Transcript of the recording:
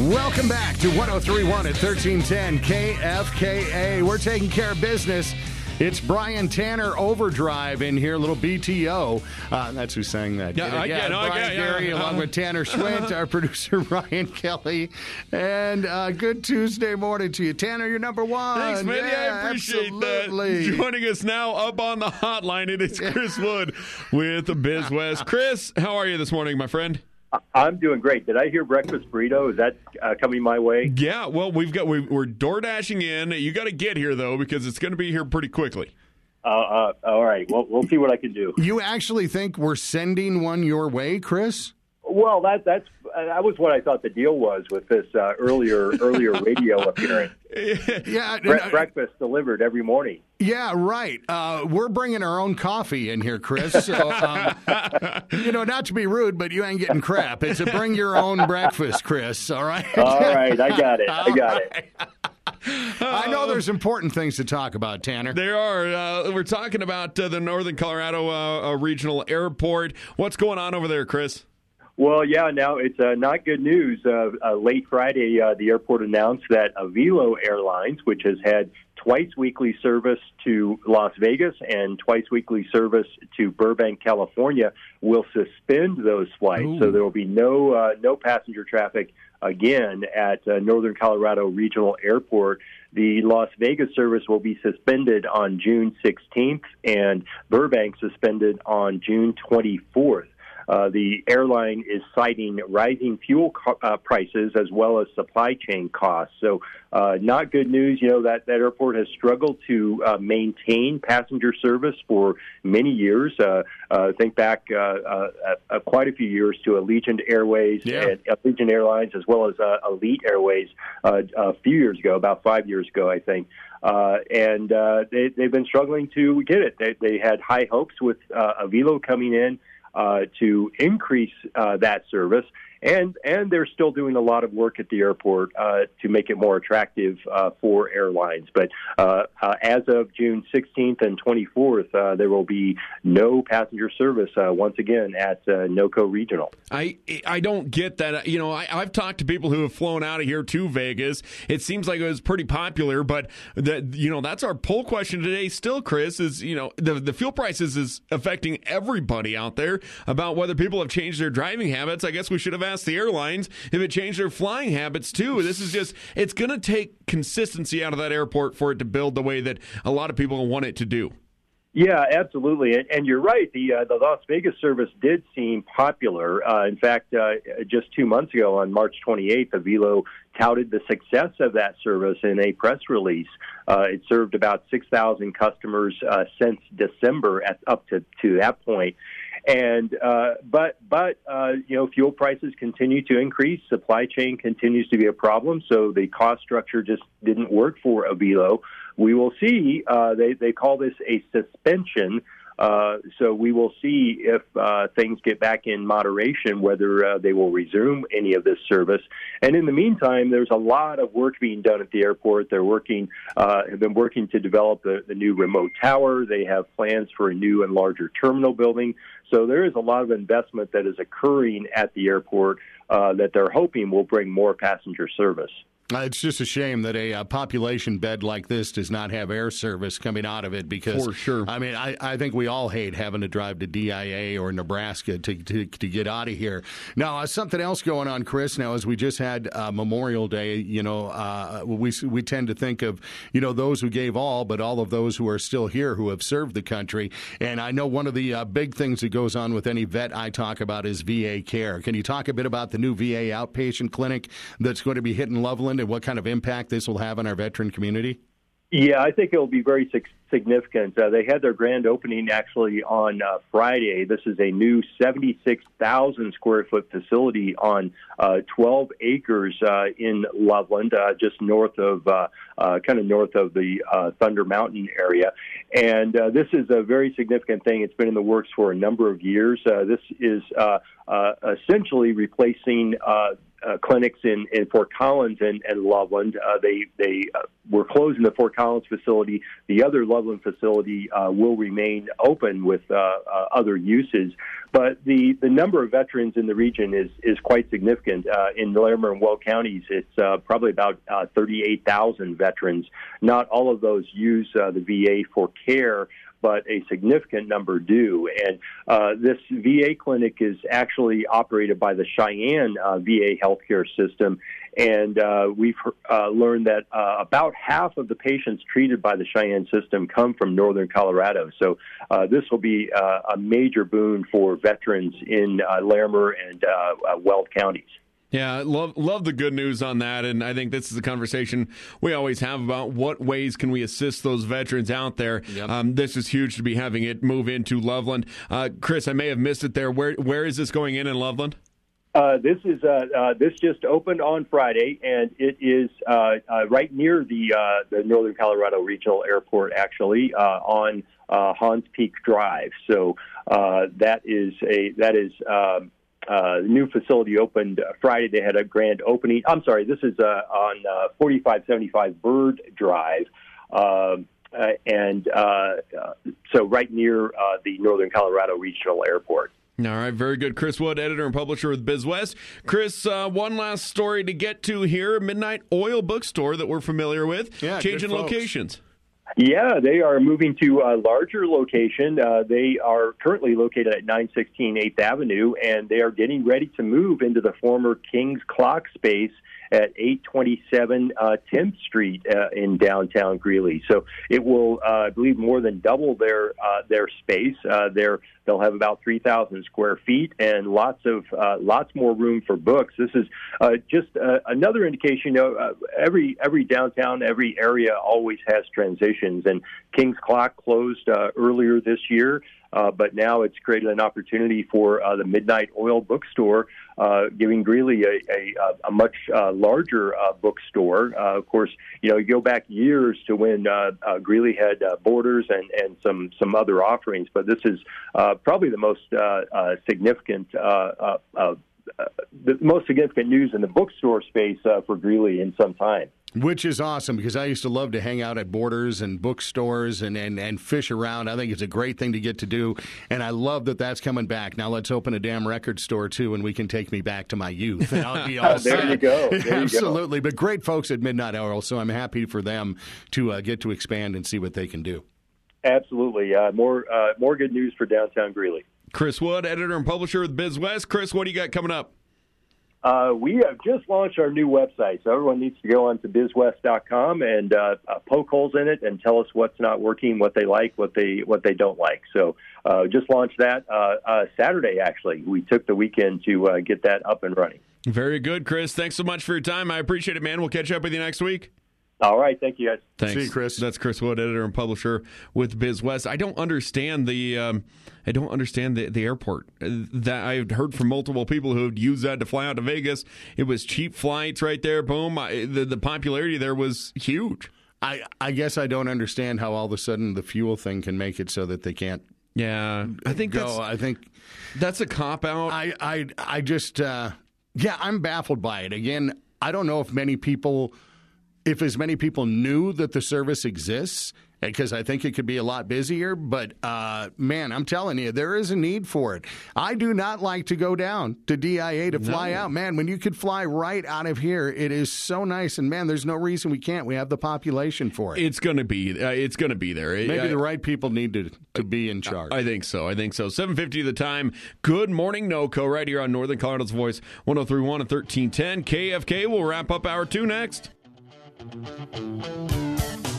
Welcome back to 1031 at 1310 KFKA. We're taking care of business. It's Brian Tanner Overdrive in here, little BTO. Uh, that's who sang that. Yeah, I. No, I Brian get. Yeah, Gary, yeah. along with Tanner Schwint, our producer Ryan Kelly, and uh, good Tuesday morning to you, Tanner. You're number one. Thanks, man. Yeah, Yeah, I appreciate absolutely. that. Joining us now up on the hotline, it is Chris Wood with the BizWest. Chris, how are you this morning, my friend? I'm doing great. Did I hear breakfast burrito? Is that uh, coming my way? Yeah, well, we've got we, we're door dashing in. You got to get here though because it's going to be here pretty quickly. Uh, uh, all right. Well, we'll see what I can do. You actually think we're sending one your way, Chris? Well, that that's uh, that was what I thought the deal was with this uh, earlier earlier radio appearance. Yeah, Bre- no, breakfast delivered every morning. yeah, right. Uh, we're bringing our own coffee in here, Chris. So, um, you know, not to be rude, but you ain't getting crap. It's a bring your own breakfast, Chris. All right. All right, I got it. I got it. I know there's important things to talk about, Tanner. There are. Uh, we're talking about uh, the Northern Colorado uh, uh, Regional Airport. What's going on over there, Chris? Well, yeah. Now it's uh, not good news. Uh, uh, late Friday, uh, the airport announced that Avelo Airlines, which has had twice weekly service to Las Vegas and twice weekly service to Burbank, California, will suspend those flights. Ooh. So there will be no uh, no passenger traffic again at uh, Northern Colorado Regional Airport. The Las Vegas service will be suspended on June 16th, and Burbank suspended on June 24th. Uh, the airline is citing rising fuel co- uh, prices as well as supply chain costs. So, uh, not good news. You know that that airport has struggled to uh, maintain passenger service for many years. Uh, uh, think back uh, uh, uh, quite a few years to Allegiant Airways Yeah. and Allegiant Airlines, as well as uh, Elite Airways, uh, a few years ago, about five years ago, I think. Uh, and uh, they, they've been struggling to get it. They, they had high hopes with uh, Avelo coming in to increase uh, that service, and and they're still doing a lot of work at the airport uh, to make it more attractive uh, for airlines. But uh, uh, as of June 16th and 24th, uh, there will be no passenger service uh, once again at NOCO Regional. I I don't get that. You know, I, I've talked to people who have flown out of here to Vegas. It seems like it was pretty popular, but that you know that's our poll question today. Still, Chris is you know the the fuel prices is affecting everybody out there about whether people have changed their driving habits. I guess we should have the airlines if it changed their flying habits too. This is just it's going to take consistency out of that airport for it to build the way that a lot of people want it to do. Yeah, absolutely, and, and you're right. The uh, the Las Vegas service did seem popular. Uh, in fact, uh, just two months ago, on March 28th, Avelo touted the success of that service in a press release. Uh, it served about 6,000 customers uh, since December, at, up to to that point. And uh, but but uh, you know fuel prices continue to increase. Supply chain continues to be a problem. So the cost structure just didn't work for Avelo. We will see. Uh, they they call this a suspension. Uh, so we will see if uh, things get back in moderation, whether uh, they will resume any of this service. And in the meantime, there's a lot of work being done at the airport. They're working, uh, have been working to develop the, the new remote tower. They have plans for a new and larger terminal building. So there is a lot of investment that is occurring at the airport uh, that they're hoping will bring more passenger service. Uh, It's just a shame that a uh, population bed like this does not have air service coming out of it because, For sure. I mean, I, I think we all hate having to drive to DIA or Nebraska to, to, to get out of here. Now, uh, something else going on, Chris. Now, as we just had uh, Memorial Day, you know, uh, we we tend to think of you know those who gave all, but all of those who are still here who have served the country. And I know one of the uh, big things that goes on with any vet I talk about is VA care. Can you talk a bit about the new VA outpatient clinic that's going to be hitting Loveland and what kind of impact this will have on our veteran community? Yeah, I think it will be very significant. Uh, they had their grand opening actually on uh, Friday. This is a new 76,000 square foot facility on uh, 12 acres uh, in Loveland, uh, just north of, uh, kind of north of the Thunder Mountain area. And this is a very significant thing. It's been in the works for a number of years. This is essentially replacing uh, clinics in, in Fort Collins and, and Loveland. Uh, they they uh, were closing the Fort Collins facility. The other Loveland facility uh, will remain open with uh, uh, other uses. But the, the number of veterans in the region is, is quite significant. Uh, in Larimer and Weld counties, it's uh, probably about uh, 38,000 veterans. Not all of those use uh, the VA for care, but a significant number do. And uh, this VA clinic is actually operated by the Cheyenne uh, VA healthcare system. And uh, we've uh, learned that uh, about half of the patients treated by the Cheyenne system come from northern Colorado. So uh, this will be a major boon for veterans in Larimer and Weld counties. Yeah, love love the good news on that, and I think this is a conversation we always have about what ways can we assist those veterans out there. Yep. Um, this is huge to be having it move into Loveland. Uh, Chris, I may have missed it there. Where where is this going in in Loveland? Uh, this is uh, uh, this just opened on Friday, and it is uh, uh, right near the uh, the Northern Colorado Regional Airport, actually on Hahns Peak Drive. So that is a that is. Um, uh, new facility opened Friday. They had a grand opening. I'm sorry, this is uh, on uh, 4575 Byrd Drive. Um, uh, and uh, uh, so right near the Northern Colorado Regional Airport. All right, very good. Chris Wood, editor and publisher with BizWest. Chris, one last story to get to here Midnight Oil Bookstore that we're familiar with, yeah, changing locations. Yeah, they are moving to a larger location. Uh, they are currently located at 916 8th Avenue, and they are getting ready to move into the former King's Clock space at 827 uh, 10th Street uh, in downtown Greeley. So it will, uh, I believe, more than double their uh, their space. Uh, they're, they'll have about 3,000 square feet and lots of uh, lots more room for books. This is uh, just uh, another indication. You know, uh, every every downtown, every area always has transitions, and King's Clock closed uh, earlier this year. Uh, but now it's created an opportunity for uh, the Midnight Oil Bookstore, uh, giving Greeley a, a, a much uh, larger uh, bookstore. Uh, of course, you know, you go back years to when uh, Greeley had Borders and, and some, some other offerings, but this is uh, probably the most significant uh, uh, uh, the most significant news in the bookstore space uh, for Greeley in some time. Which is awesome because I used to love to hang out at borders and bookstores and, and, and fish around. I think it's a great thing to get to do. And I love that that's coming back. Now let's open a damn record store too and we can take me back to my youth. And I'll be all there you go. There Absolutely. You go. But great folks at Midnight Oil. So I'm happy for them to uh, get to expand and see what they can do. Absolutely. Uh, more, uh, more good news for downtown Greeley. Chris Wood, editor and publisher of BizWest. Chris, what do you got coming up? Uh, we have just launched our new website, so everyone needs to go on to bizwest.com and uh, uh, poke holes in it and tell us what's not working, what they like, what they what they don't like. So, uh, just launched that uh, uh, Saturday. Actually, we took the weekend to uh, get that up and running. Very good, Chris. Thanks so much for your time. I appreciate it, man. We'll catch up with you next week. All right, thank you guys. Thanks, See you, Chris. That's Chris Wood, editor and publisher with BizWest. I don't understand the um, I don't understand the, the airport. That I've heard from multiple people who have used that to fly out to Vegas. It was cheap flights right there. Boom. I, the the popularity there was huge. I I guess I don't understand how all of a sudden the fuel thing can make it so that they can't. Yeah, I think go. that's I think that's a cop out. I I I just uh, yeah, I'm baffled by it. Again, I don't know if many people if as many people knew that the service exists, because I think it could be a lot busier. But uh, man, I'm telling you, there is a need for it. I do not like to go down to DIA to fly no. out. Man, when you could fly right out of here, it is so nice. And man, there's no reason we can't. We have the population for it. It's going to be. Uh, it's going to be there. Maybe I, the right people need to to be in charge. I think so. I think so. 7:50 the time. Good morning, NOCO, right here on Northern Colorado's Voice, 103.1 and 1310 KFK. We'll wrap up hour two next thank you